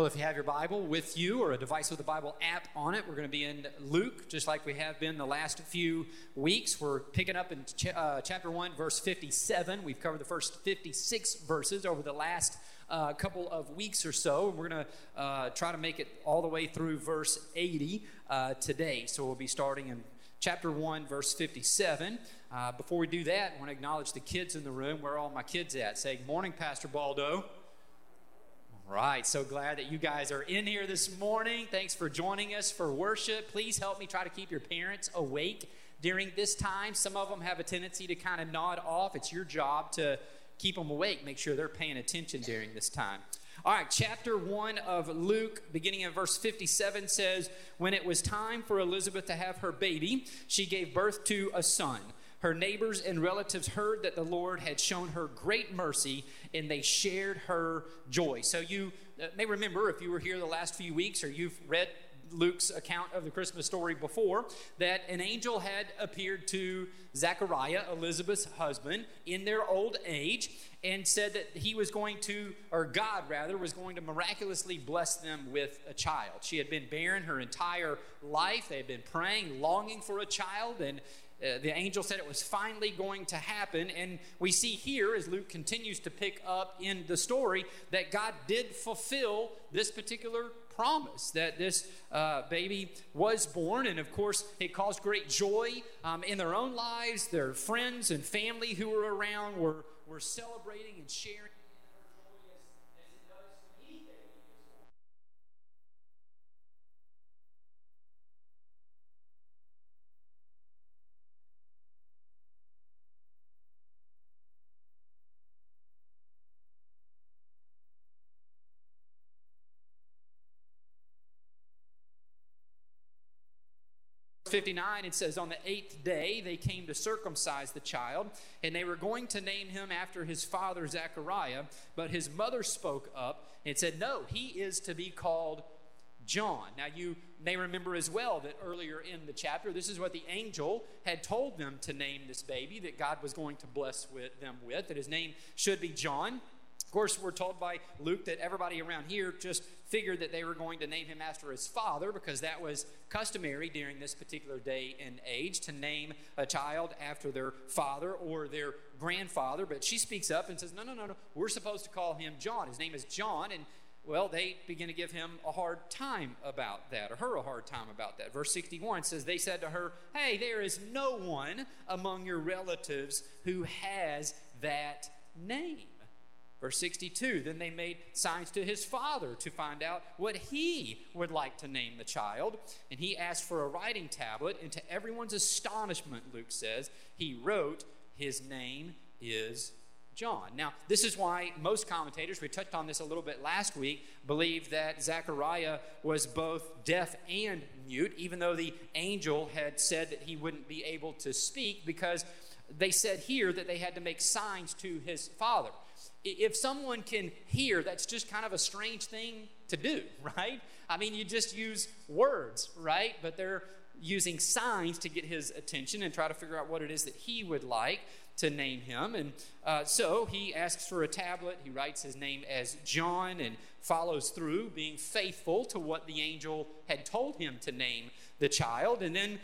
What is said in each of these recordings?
Well, if you have your Bible with you or a device with a Bible app on it, we're going to be in Luke, just like we have been the last few weeks. We're picking up in ch- uh, chapter 1, verse 57. We've covered the first 56 verses over the last uh, couple of weeks or so. And we're going to uh, try to make it all the way through verse 80 uh, today. So we'll be starting in chapter 1, verse 57. Uh, before we do that, I want to acknowledge the kids in the room. Where are all my kids at? Say, morning, Pastor Baldo right. So glad that you guys are in here this morning. Thanks for joining us for worship. Please help me try to keep your parents awake during this time. Some of them have a tendency to kind of nod off. It's your job to keep them awake, make sure they're paying attention during this time. All right, chapter 1 of Luke, beginning in verse 57, says When it was time for Elizabeth to have her baby, she gave birth to a son. Her neighbors and relatives heard that the Lord had shown her great mercy, and they shared her joy. So you uh, may remember, if you were here the last few weeks or you've read Luke's account of the Christmas story before, that an angel had appeared to Zechariah, Elizabeth's husband, in their old age, and said that he was going to, or God rather, was going to miraculously bless them with a child. She had been barren her entire life. They had been praying, longing for a child, and uh, the angel said it was finally going to happen. And we see here, as Luke continues to pick up in the story, that God did fulfill this particular promise that this uh, baby was born. And of course, it caused great joy um, in their own lives. Their friends and family who were around were, were celebrating and sharing 59, it says, On the eighth day they came to circumcise the child, and they were going to name him after his father Zechariah, but his mother spoke up and said, No, he is to be called John. Now, you may remember as well that earlier in the chapter, this is what the angel had told them to name this baby that God was going to bless with them with, that his name should be John. Of course, we're told by Luke that everybody around here just figured that they were going to name him after his father because that was customary during this particular day and age to name a child after their father or their grandfather. But she speaks up and says, No, no, no, no. We're supposed to call him John. His name is John. And well, they begin to give him a hard time about that, or her a hard time about that. Verse 61 says, They said to her, Hey, there is no one among your relatives who has that name. Verse 62 Then they made signs to his father to find out what he would like to name the child. And he asked for a writing tablet. And to everyone's astonishment, Luke says, he wrote, His name is John. Now, this is why most commentators, we touched on this a little bit last week, believe that Zechariah was both deaf and mute, even though the angel had said that he wouldn't be able to speak, because they said here that they had to make signs to his father if someone can hear, that's just kind of a strange thing to do, right? I mean, you just use words, right? But they're using signs to get his attention and try to figure out what it is that he would like to name him. And uh, so he asks for a tablet. He writes his name as John and follows through, being faithful to what the angel had told him to name the child. And then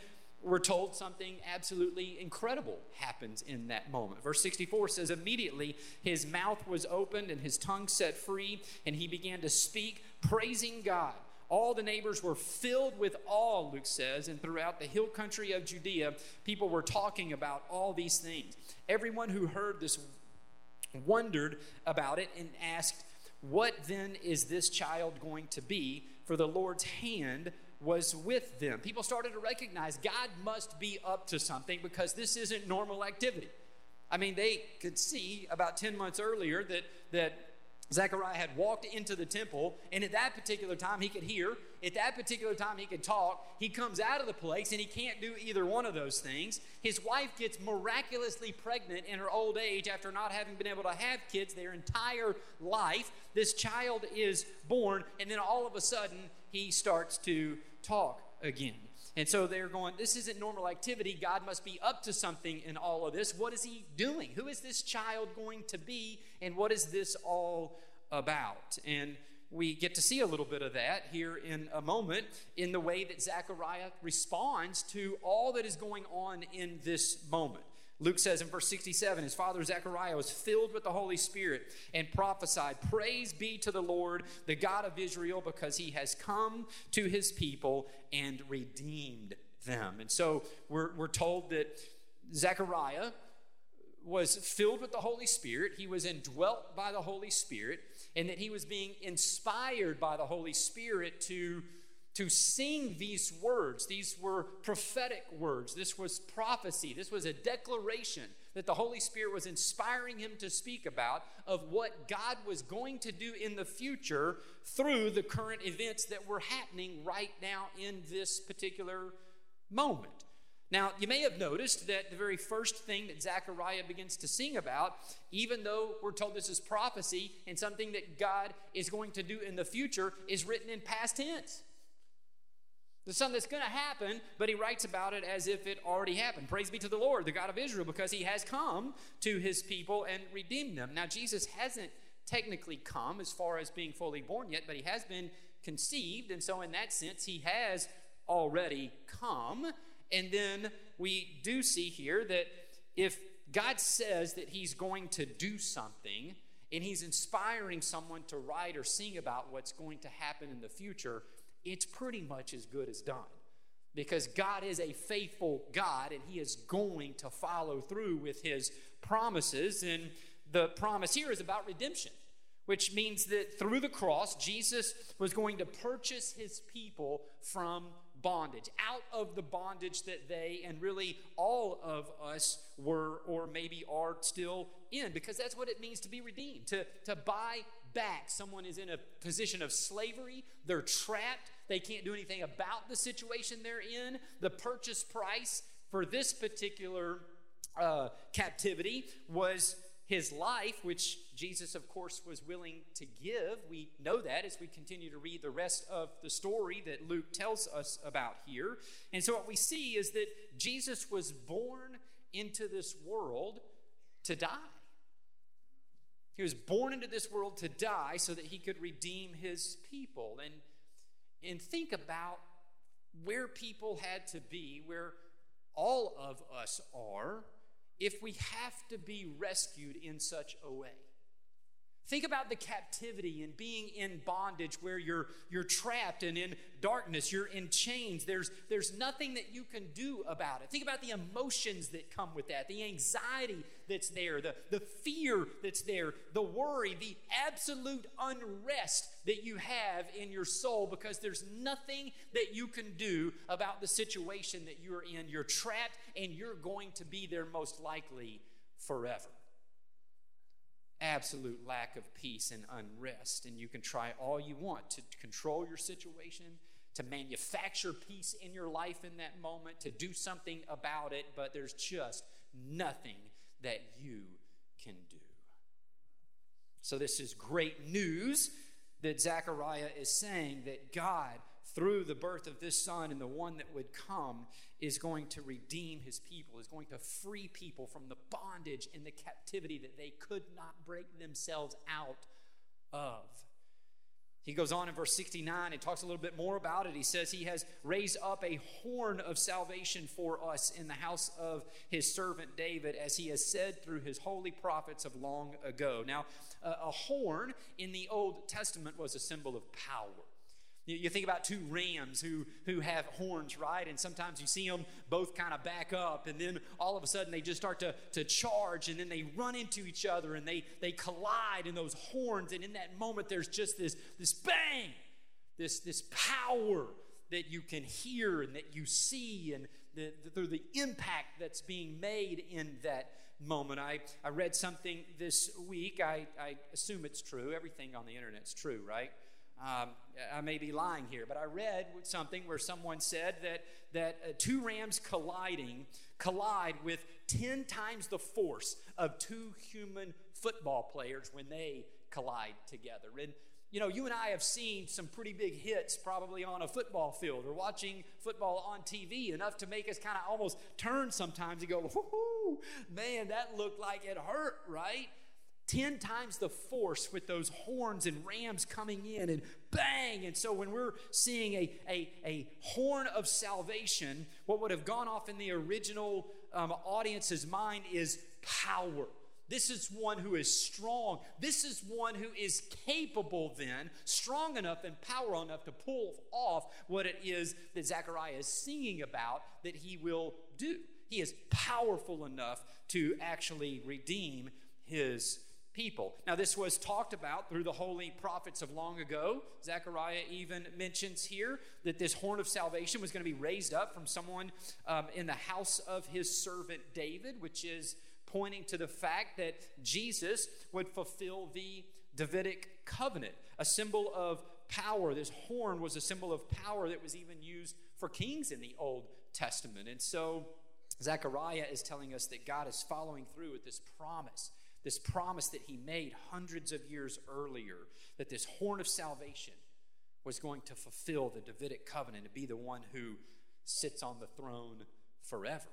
we're told something absolutely incredible happens in that moment. Verse 64 says, Immediately his mouth was opened and his tongue set free, and he began to speak, praising God. All the neighbors were filled with awe, Luke says, and throughout the hill country of Judea, people were talking about all these things. Everyone who heard this wondered about it and asked, What then is this child going to be? For the Lord's hand was with them. People started to recognize God must be up to something because this isn't normal activity. I mean, they could see about 10 months earlier that, that Zechariah had walked into the temple, and at that particular time he could hear. At that particular time he could talk. He comes out of the place, and he can't do either one of those things. His wife gets miraculously pregnant in her old age after not having been able to have kids their entire life. This child is born, and then all of a sudden he starts to talk again. And so they're going, This isn't normal activity. God must be up to something in all of this. What is He doing? Who is this child going to be? And what is this all about? And we get to see a little bit of that here in a moment in the way that Zechariah responds to all that is going on in this moment. Luke says in verse 67 his father Zechariah was filled with the Holy Spirit and prophesied, Praise be to the Lord, the God of Israel, because he has come to his people and redeemed them. And so we're, we're told that Zechariah was filled with the Holy Spirit, he was indwelt by the Holy Spirit, and that he was being inspired by the Holy Spirit to to sing these words. These were prophetic words. This was prophecy. This was a declaration that the Holy Spirit was inspiring him to speak about of what God was going to do in the future through the current events that were happening right now in this particular moment. Now, you may have noticed that the very first thing that Zechariah begins to sing about, even though we're told this is prophecy and something that God is going to do in the future, is written in past tense. There's something that's going to happen, but he writes about it as if it already happened. Praise be to the Lord, the God of Israel, because he has come to his people and redeemed them. Now, Jesus hasn't technically come as far as being fully born yet, but he has been conceived. And so, in that sense, he has already come. And then we do see here that if God says that he's going to do something, and he's inspiring someone to write or sing about what's going to happen in the future, it's pretty much as good as done. Because God is a faithful God and He is going to follow through with His promises. And the promise here is about redemption, which means that through the cross, Jesus was going to purchase His people from bondage, out of the bondage that they and really all of us were or maybe are still in, because that's what it means to be redeemed, to, to buy back. Someone is in a position of slavery, they're trapped, they can't do anything about the situation they're in. The purchase price for this particular uh, captivity was his life, which Jesus, of course, was willing to give. We know that as we continue to read the rest of the story that Luke tells us about here. And so, what we see is that Jesus was born into this world to die. He was born into this world to die so that he could redeem his people. And and think about where people had to be, where all of us are, if we have to be rescued in such a way. Think about the captivity and being in bondage where you're, you're trapped and in darkness, you're in chains. There's, there's nothing that you can do about it. Think about the emotions that come with that, the anxiety that's there, the, the fear that's there, the worry, the absolute unrest that you have in your soul because there's nothing that you can do about the situation that you're in. You're trapped and you're going to be there most likely forever absolute lack of peace and unrest. And you can try all you want to control your situation, to manufacture peace in your life in that moment, to do something about it, but there's just nothing that you can do. So, this is great news that Zechariah is saying that God through the birth of this son and the one that would come is going to redeem his people, is going to free people from the bondage and the captivity that they could not break themselves out of. He goes on in verse 69 and talks a little bit more about it. He says he has raised up a horn of salvation for us in the house of his servant David, as he has said through his holy prophets of long ago. Now, a horn in the Old Testament was a symbol of power. You, think about two rams who, who have horns, right? And sometimes you see them both kind of back up, and then all of a sudden they just start to, to charge, and then they run into each other and they, they collide in those horns. And in that moment, there's just this, this bang, this, this power that you can hear and that you see, and the, the, the impact that's being made in that moment. I, I read something this week. I, I assume it's true. Everything on the internet's true, right? Um, I may be lying here, but I read something where someone said that, that uh, two rams colliding collide with 10 times the force of two human football players when they collide together. And you know, you and I have seen some pretty big hits probably on a football field or watching football on TV, enough to make us kind of almost turn sometimes and go, man, that looked like it hurt, right? 10 times the force with those horns and rams coming in and bang. And so when we're seeing a, a, a horn of salvation, what would have gone off in the original um, audience's mind is power. This is one who is strong. This is one who is capable, then, strong enough and powerful enough to pull off what it is that Zechariah is singing about that he will do. He is powerful enough to actually redeem his people. Now, this was talked about through the holy prophets of long ago. Zechariah even mentions here that this horn of salvation was going to be raised up from someone um, in the house of his servant David, which is pointing to the fact that Jesus would fulfill the Davidic covenant, a symbol of power. This horn was a symbol of power that was even used for kings in the Old Testament. And so, Zechariah is telling us that God is following through with this promise this promise that he made hundreds of years earlier that this horn of salvation was going to fulfill the Davidic covenant to be the one who sits on the throne forever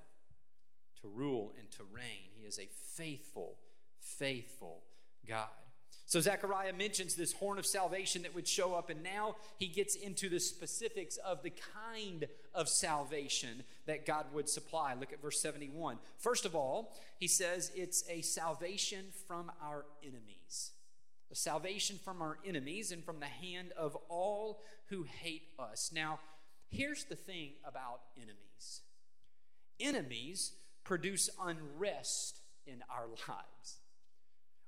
to rule and to reign. He is a faithful, faithful God. So Zechariah mentions this horn of salvation that would show up, and now he gets into the specifics of the kind of salvation that God would supply. Look at verse 71. First of all, he says it's a salvation from our enemies. A salvation from our enemies and from the hand of all who hate us. Now, here's the thing about enemies enemies produce unrest in our lives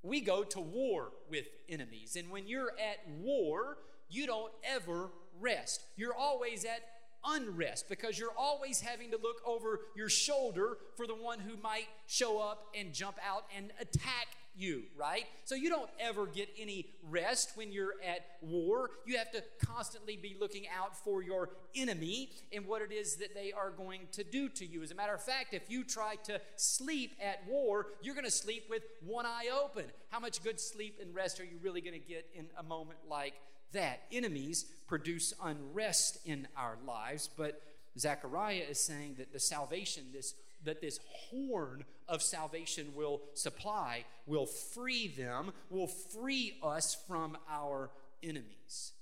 we go to war with enemies. And when you're at war, you don't ever rest. You're always at unrest because you're always having to look over your shoulder for the one who might show up and jump out and attack you, right? So you don't ever get any rest when you're at war. You have to constantly be looking out for your enemy and what it is that they are going to do to you. As a matter of fact, if you try to sleep at war, you're going to sleep with one eye open. How much good sleep and rest are you really going to get in a moment like that? Enemies produce unrest in our lives, but Zechariah is saying that the salvation, this that this horn of salvation will supply, will free them, will free us from our enemies.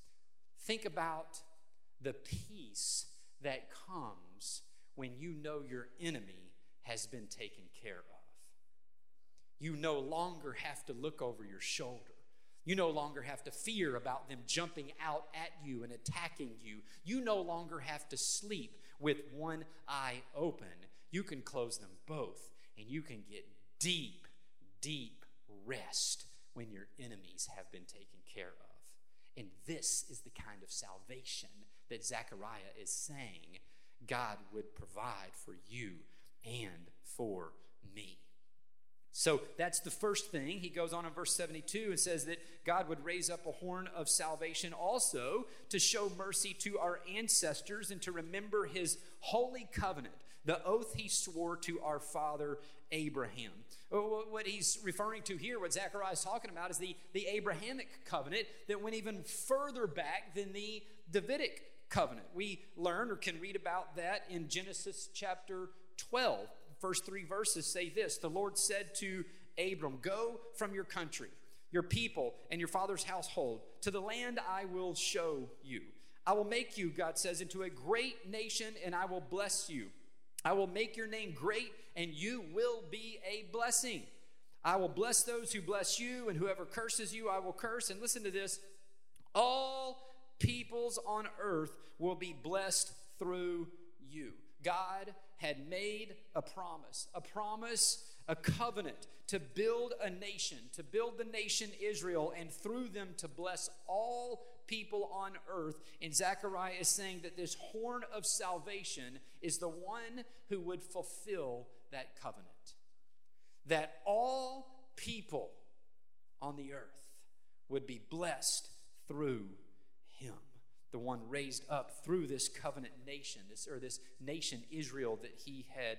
Think about the peace that comes when you know your enemy has been taken care of. You no longer have to look over your shoulder. You no longer have to fear about them jumping out at you and attacking you. You no longer have to sleep with one eye open you can close them both and you can get deep, deep rest when your enemies have been taken care of. And this is the kind of salvation that Zechariah is saying God would provide for you and for me. So that's the first thing. He goes on in verse 72 and says that God would raise up a horn of salvation also to show mercy to our ancestors and to remember his holy covenant the oath he swore to our father Abraham. Uh, what he's referring to here, what Zechariah is talking about, is the, the Abrahamic covenant that went even further back than the Davidic covenant. We learn or can read about that in Genesis chapter 12. First three verses say this The Lord said to Abram, Go from your country, your people, and your father's household to the land I will show you. I will make you, God says, into a great nation, and I will bless you. I will make your name great, and you will be a blessing. I will bless those who bless you, and whoever curses you, I will curse. And listen to this all peoples on earth will be blessed through you. God had made a promise, a promise, a covenant to build a nation, to build the nation Israel, and through them to bless all people on earth. And Zechariah is saying that this horn of salvation is the one who would fulfill that covenant. That all people on the earth would be blessed through him, the one raised up through this covenant nation, this or this nation Israel that he had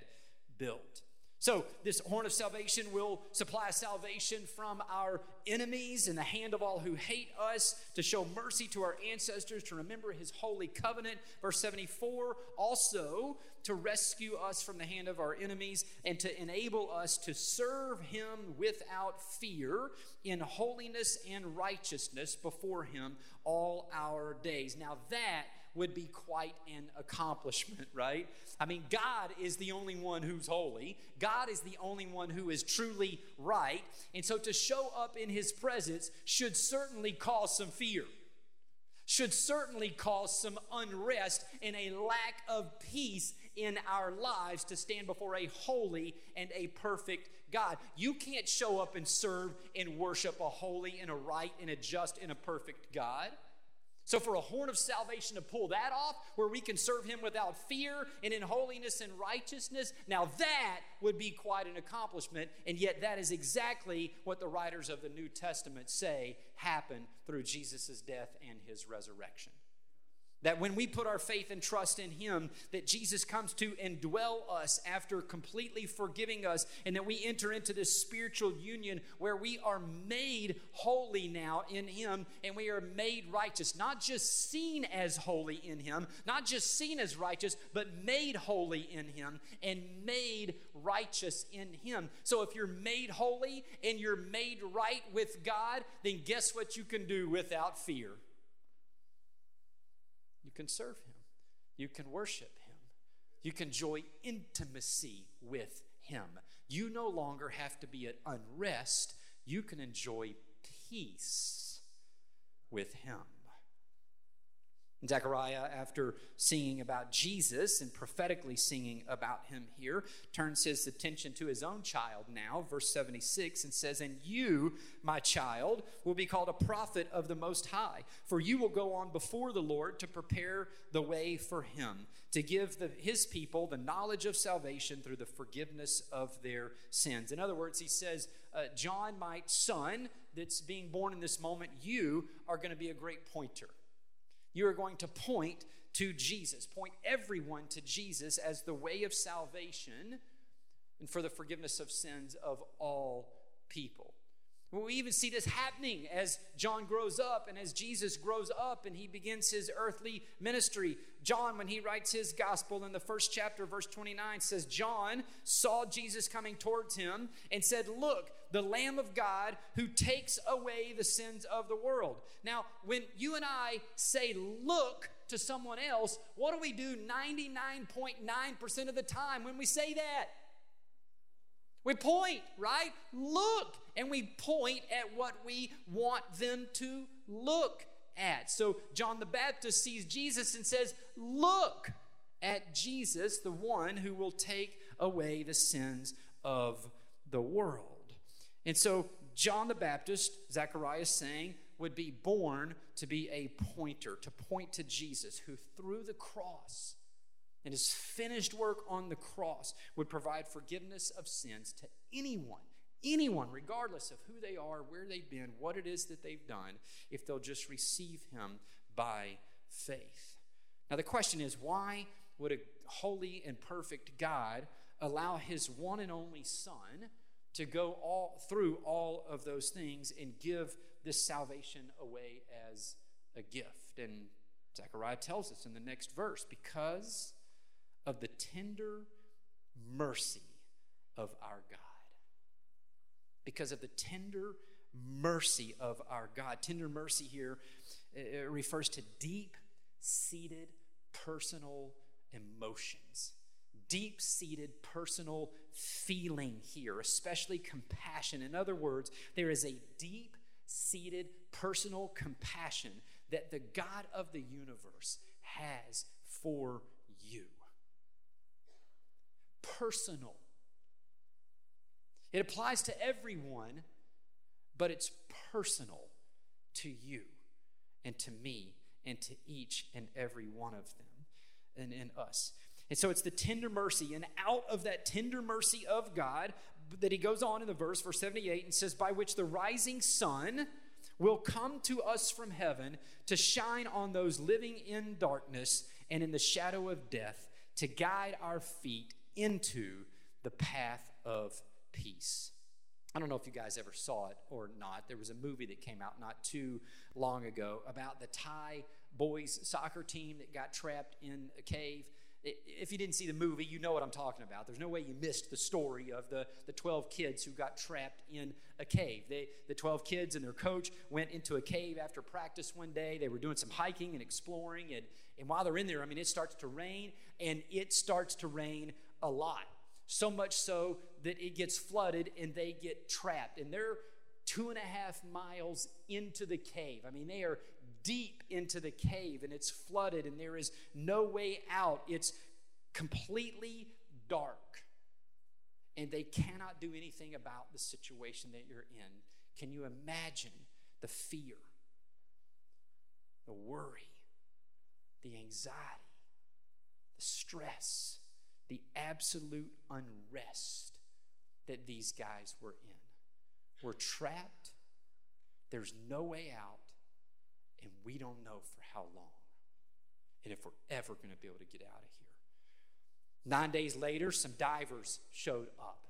built. So, this horn of salvation will supply salvation from our enemies in the hand of all who hate us, to show mercy to our ancestors, to remember his holy covenant. Verse 74 also to rescue us from the hand of our enemies and to enable us to serve him without fear in holiness and righteousness before him all our days. Now, that would be quite an accomplishment, right? I mean, God is the only one who's holy. God is the only one who is truly right. And so to show up in his presence should certainly cause some fear, should certainly cause some unrest and a lack of peace in our lives to stand before a holy and a perfect God. You can't show up and serve and worship a holy and a right and a just and a perfect God. So, for a horn of salvation to pull that off, where we can serve Him without fear and in holiness and righteousness, now that would be quite an accomplishment. And yet, that is exactly what the writers of the New Testament say happened through Jesus' death and His resurrection. That when we put our faith and trust in Him, that Jesus comes to indwell us after completely forgiving us, and that we enter into this spiritual union where we are made holy now in Him and we are made righteous. Not just seen as holy in Him, not just seen as righteous, but made holy in Him and made righteous in Him. So if you're made holy and you're made right with God, then guess what you can do without fear? You can serve Him, you can worship Him, you can enjoy intimacy with Him. You no longer have to be at unrest, you can enjoy peace with Him. Zechariah, after singing about Jesus and prophetically singing about him here, turns his attention to his own child now, verse 76, and says, And you, my child, will be called a prophet of the Most High, for you will go on before the Lord to prepare the way for him, to give the, his people the knowledge of salvation through the forgiveness of their sins. In other words, he says, uh, John, my son, that's being born in this moment, you are going to be a great pointer. You are going to point to Jesus, point everyone to Jesus as the way of salvation and for the forgiveness of sins of all people. We even see this happening as John grows up and as Jesus grows up and he begins his earthly ministry. John, when he writes his gospel in the first chapter, verse 29, says, John saw Jesus coming towards him and said, Look, the Lamb of God who takes away the sins of the world. Now, when you and I say, Look, to someone else, what do we do 99.9% of the time when we say that? We point, right? Look. And we point at what we want them to look at. So John the Baptist sees Jesus and says, Look at Jesus, the one who will take away the sins of the world. And so John the Baptist, Zechariah is saying, would be born to be a pointer, to point to Jesus, who through the cross and his finished work on the cross would provide forgiveness of sins to anyone, anyone, regardless of who they are, where they've been, what it is that they've done, if they'll just receive him by faith. Now, the question is why would a holy and perfect God allow his one and only Son to go all through all of those things and give this salvation away as a gift? And Zechariah tells us in the next verse because of the tender mercy of our God. Because of the tender mercy of our God. Tender mercy here refers to deep seated personal emotions. Deep seated personal feeling here, especially compassion. In other words, there is a deep seated personal compassion that the God of the universe has for you personal. It applies to everyone, but it's personal to you and to me and to each and every one of them and in us. And so it's the tender mercy, and out of that tender mercy of God, that he goes on in the verse, verse 78, and says, By which the rising sun will come to us from heaven to shine on those living in darkness and in the shadow of death, to guide our feet into the path of peace. I don't know if you guys ever saw it or not. There was a movie that came out not too long ago about the Thai boys soccer team that got trapped in a cave. If you didn't see the movie, you know what I'm talking about. There's no way you missed the story of the, the 12 kids who got trapped in a cave. They, the 12 kids and their coach went into a cave after practice one day. They were doing some hiking and exploring. And, and while they're in there, I mean, it starts to rain, and it starts to rain a lot so much so that it gets flooded and they get trapped. And they're two and a half miles into the cave. I mean, they are deep into the cave and it's flooded and there is no way out. It's completely dark. And they cannot do anything about the situation that you're in. Can you imagine the fear, the worry, the anxiety, the stress? the absolute unrest that these guys were in. We're trapped, there's no way out, and we don't know for how long. And if we're ever going to be able to get out of here. Nine days later, some divers showed up.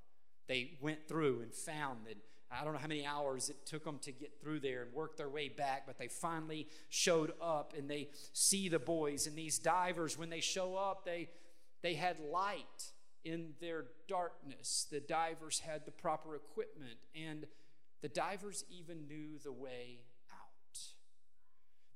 They went through and found that I don't know how many hours it took them to get through there and work their way back, but they finally showed up and they see the boys. And these divers, when they show up, they they had light in their darkness. The divers had the proper equipment, and the divers even knew the way.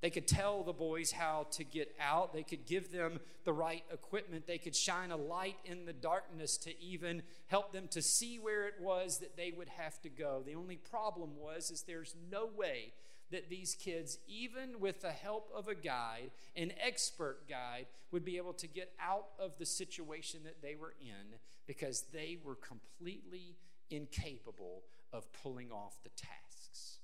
They could tell the boys how to get out. They could give them the right equipment. They could shine a light in the darkness to even help them to see where it was that they would have to go. The only problem was is there's no way that these kids, even with the help of a guide, an expert guide, would be able to get out of the situation that they were in because they were completely incapable of pulling off the tasks.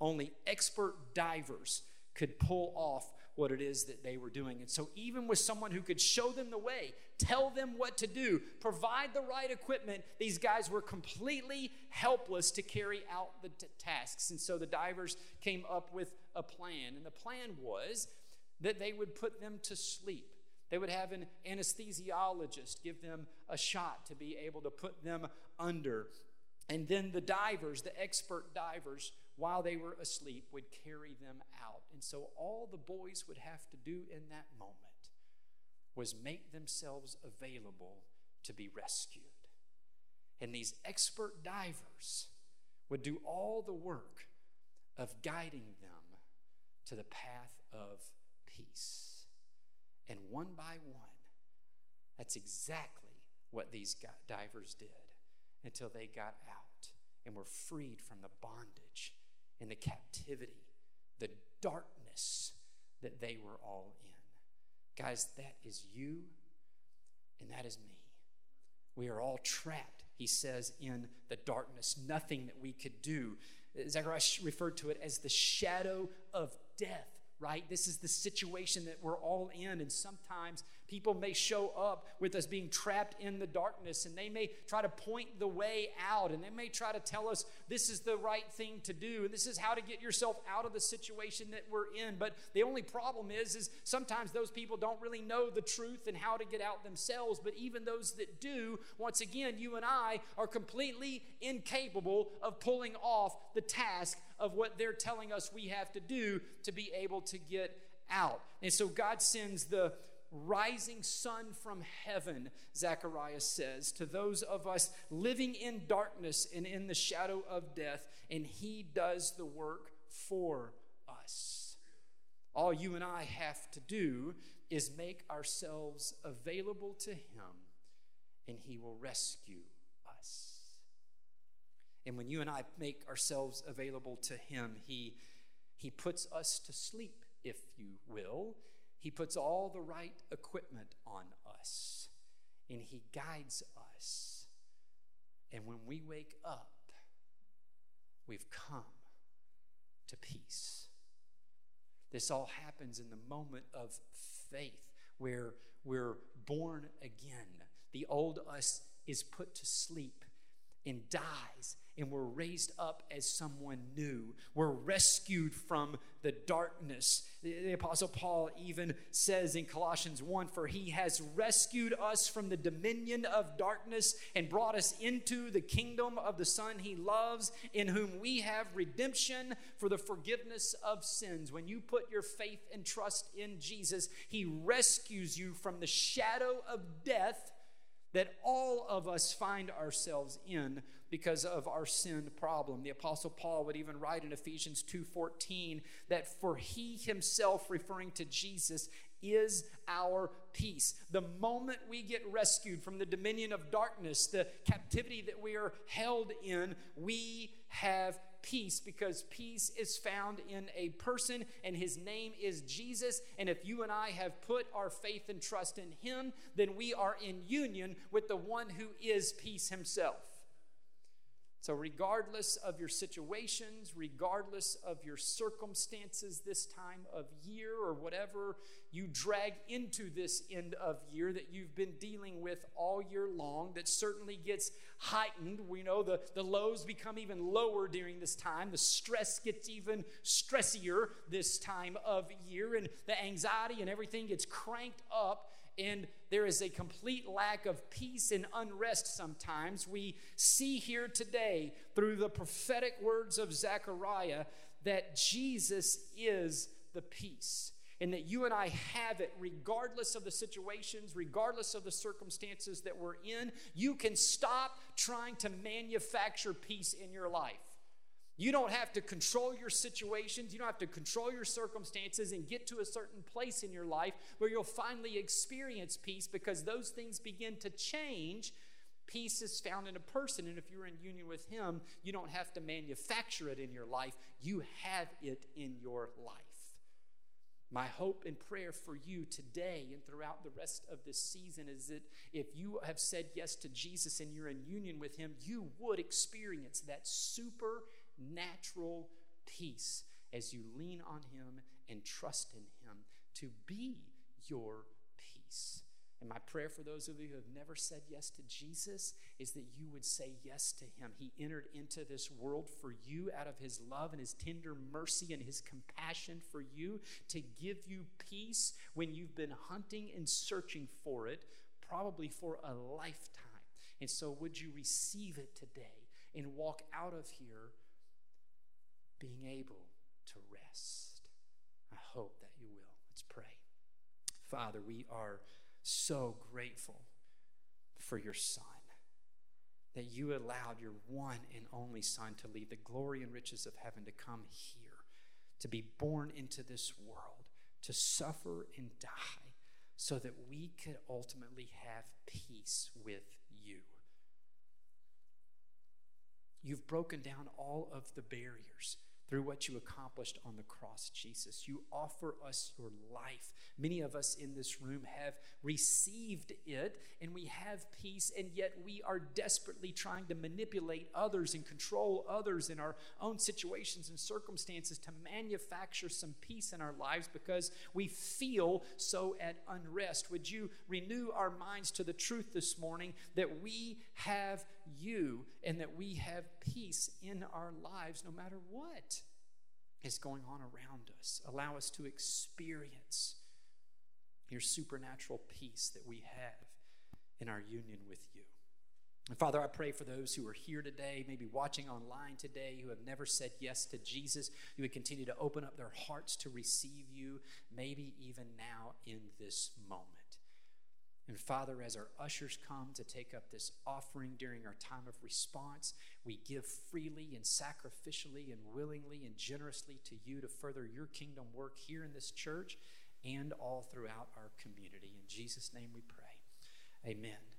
Only expert divers could pull off what it is that they were doing. And so, even with someone who could show them the way, tell them what to do, provide the right equipment, these guys were completely helpless to carry out the t- tasks. And so, the divers came up with a plan. And the plan was that they would put them to sleep. They would have an anesthesiologist give them a shot to be able to put them under. And then the divers, the expert divers, while they were asleep, would carry them out. And so all the boys would have to do in that moment was make themselves available to be rescued. And these expert divers would do all the work of guiding them to the path of peace. And one by one, that's exactly what these divers did until they got out and were freed from the bondage and the captivity, the darkness that they were all in. Guys, that is you and that is me. We are all trapped, he says, in the darkness. Nothing that we could do. Zechariah referred to it as the shadow of death right? This is the situation that we're all in. And sometimes people may show up with us being trapped in the darkness and they may try to point the way out and they may try to tell us this is the right thing to do and this is how to get yourself out of the situation that we're in. But the only problem is, is sometimes those people don't really know the truth and how to get out themselves. But even those that do, once again, you and I are completely incapable of pulling off the task of what they're telling us we have to do to be able to get out. And so God sends the rising sun from heaven, Zechariah says, to those of us living in darkness and in the shadow of death, and he does the work for us. All you and I have to do is make ourselves available to him, and he will rescue us. And when you and I make ourselves available to Him, He, he puts us to sleep, if you will. He puts all the right equipment on us, and He guides us. And when we wake up, we've come to peace. This all happens in the moment of faith where we're born again. The old us is put to sleep and dies and we're raised up as someone new. We're rescued from the darkness. The, the, Apostle Paul even says in Colossians 1 For he has rescued us from the dominion of darkness and brought us into the kingdom of the Son he loves, in whom we have redemption for the forgiveness of sins. When you put your faith and trust in Jesus, he rescues you from the shadow of death that all of us find ourselves in because of our sin problem. The apostle Paul would even write in Ephesians 2:14 that for he himself referring to Jesus is our peace. The moment we get rescued from the dominion of darkness, the captivity that we are held in, we have peace because peace is found in a person and his name is Jesus. And if you and I have put our faith and trust in him, then we are in union with the one who is peace himself. So, regardless of your situations, regardless of your circumstances this time of year or whatever you drag into this end of year that you've been dealing with all year long, that certainly gets heightened. We know the, the lows become even lower during this time. The stress gets even stressier this time of year, and the anxiety and everything gets cranked up and there is a complete lack of peace and unrest sometimes. We see here today through the prophetic words of Zechariah that Jesus is the peace. And that you and I have it regardless of the situations, regardless of the circumstances that we're in. You can stop trying to manufacture peace in your life. You don't have to control your situations. You don't have to control your circumstances and get to a certain place in your life where you'll finally experience peace because those things begin to change. Peace is found in a person, and if you're in union with Him, you don't have to manufacture it in your life. You have it in your life. My hope and prayer for you today and throughout the rest of this season is that if you have said yes to Jesus and you're in union with Him, you would experience that super natural peace as you lean on Him and trust in Him to be your peace. And my prayer for those of you who have never said yes to Jesus is that you would say yes to him. He entered into this world for you out of his love and his tender mercy and his compassion for you to give you peace when you've been hunting and searching for it, probably for a lifetime. And so, would you receive it today and walk out of here being able to rest. I hope that you will. Let's pray. Father, we are so grateful for your Son, that you allowed your one and only Son to leave the glory and riches of heaven to come here, to be born into this world, to suffer and die, so that we could ultimately have peace with you. You've broken down all of the barriers through what you accomplished on the cross, Jesus. You offer us your life. Many of us in this room have received it and we have peace, and yet we are desperately trying to manipulate others and control others in our own situations and circumstances to manufacture some peace in our lives because we feel so at unrest. Would you renew our minds to the truth this morning that we have you and that we have peace in our lives no matter what is going on around us. Allow us to experience your supernatural peace that we have in our union with you. And Father, I pray for those who are here today, maybe watching online today, who have never said yes to Jesus. You would continue to open up their hearts to receive you, maybe even now in this moment. And Father, as our ushers come to take up this offering during our time of response, we give freely and sacrificially and willingly and generously to you to further your kingdom work here in this church and all throughout our community. In Jesus' name we pray. Amen.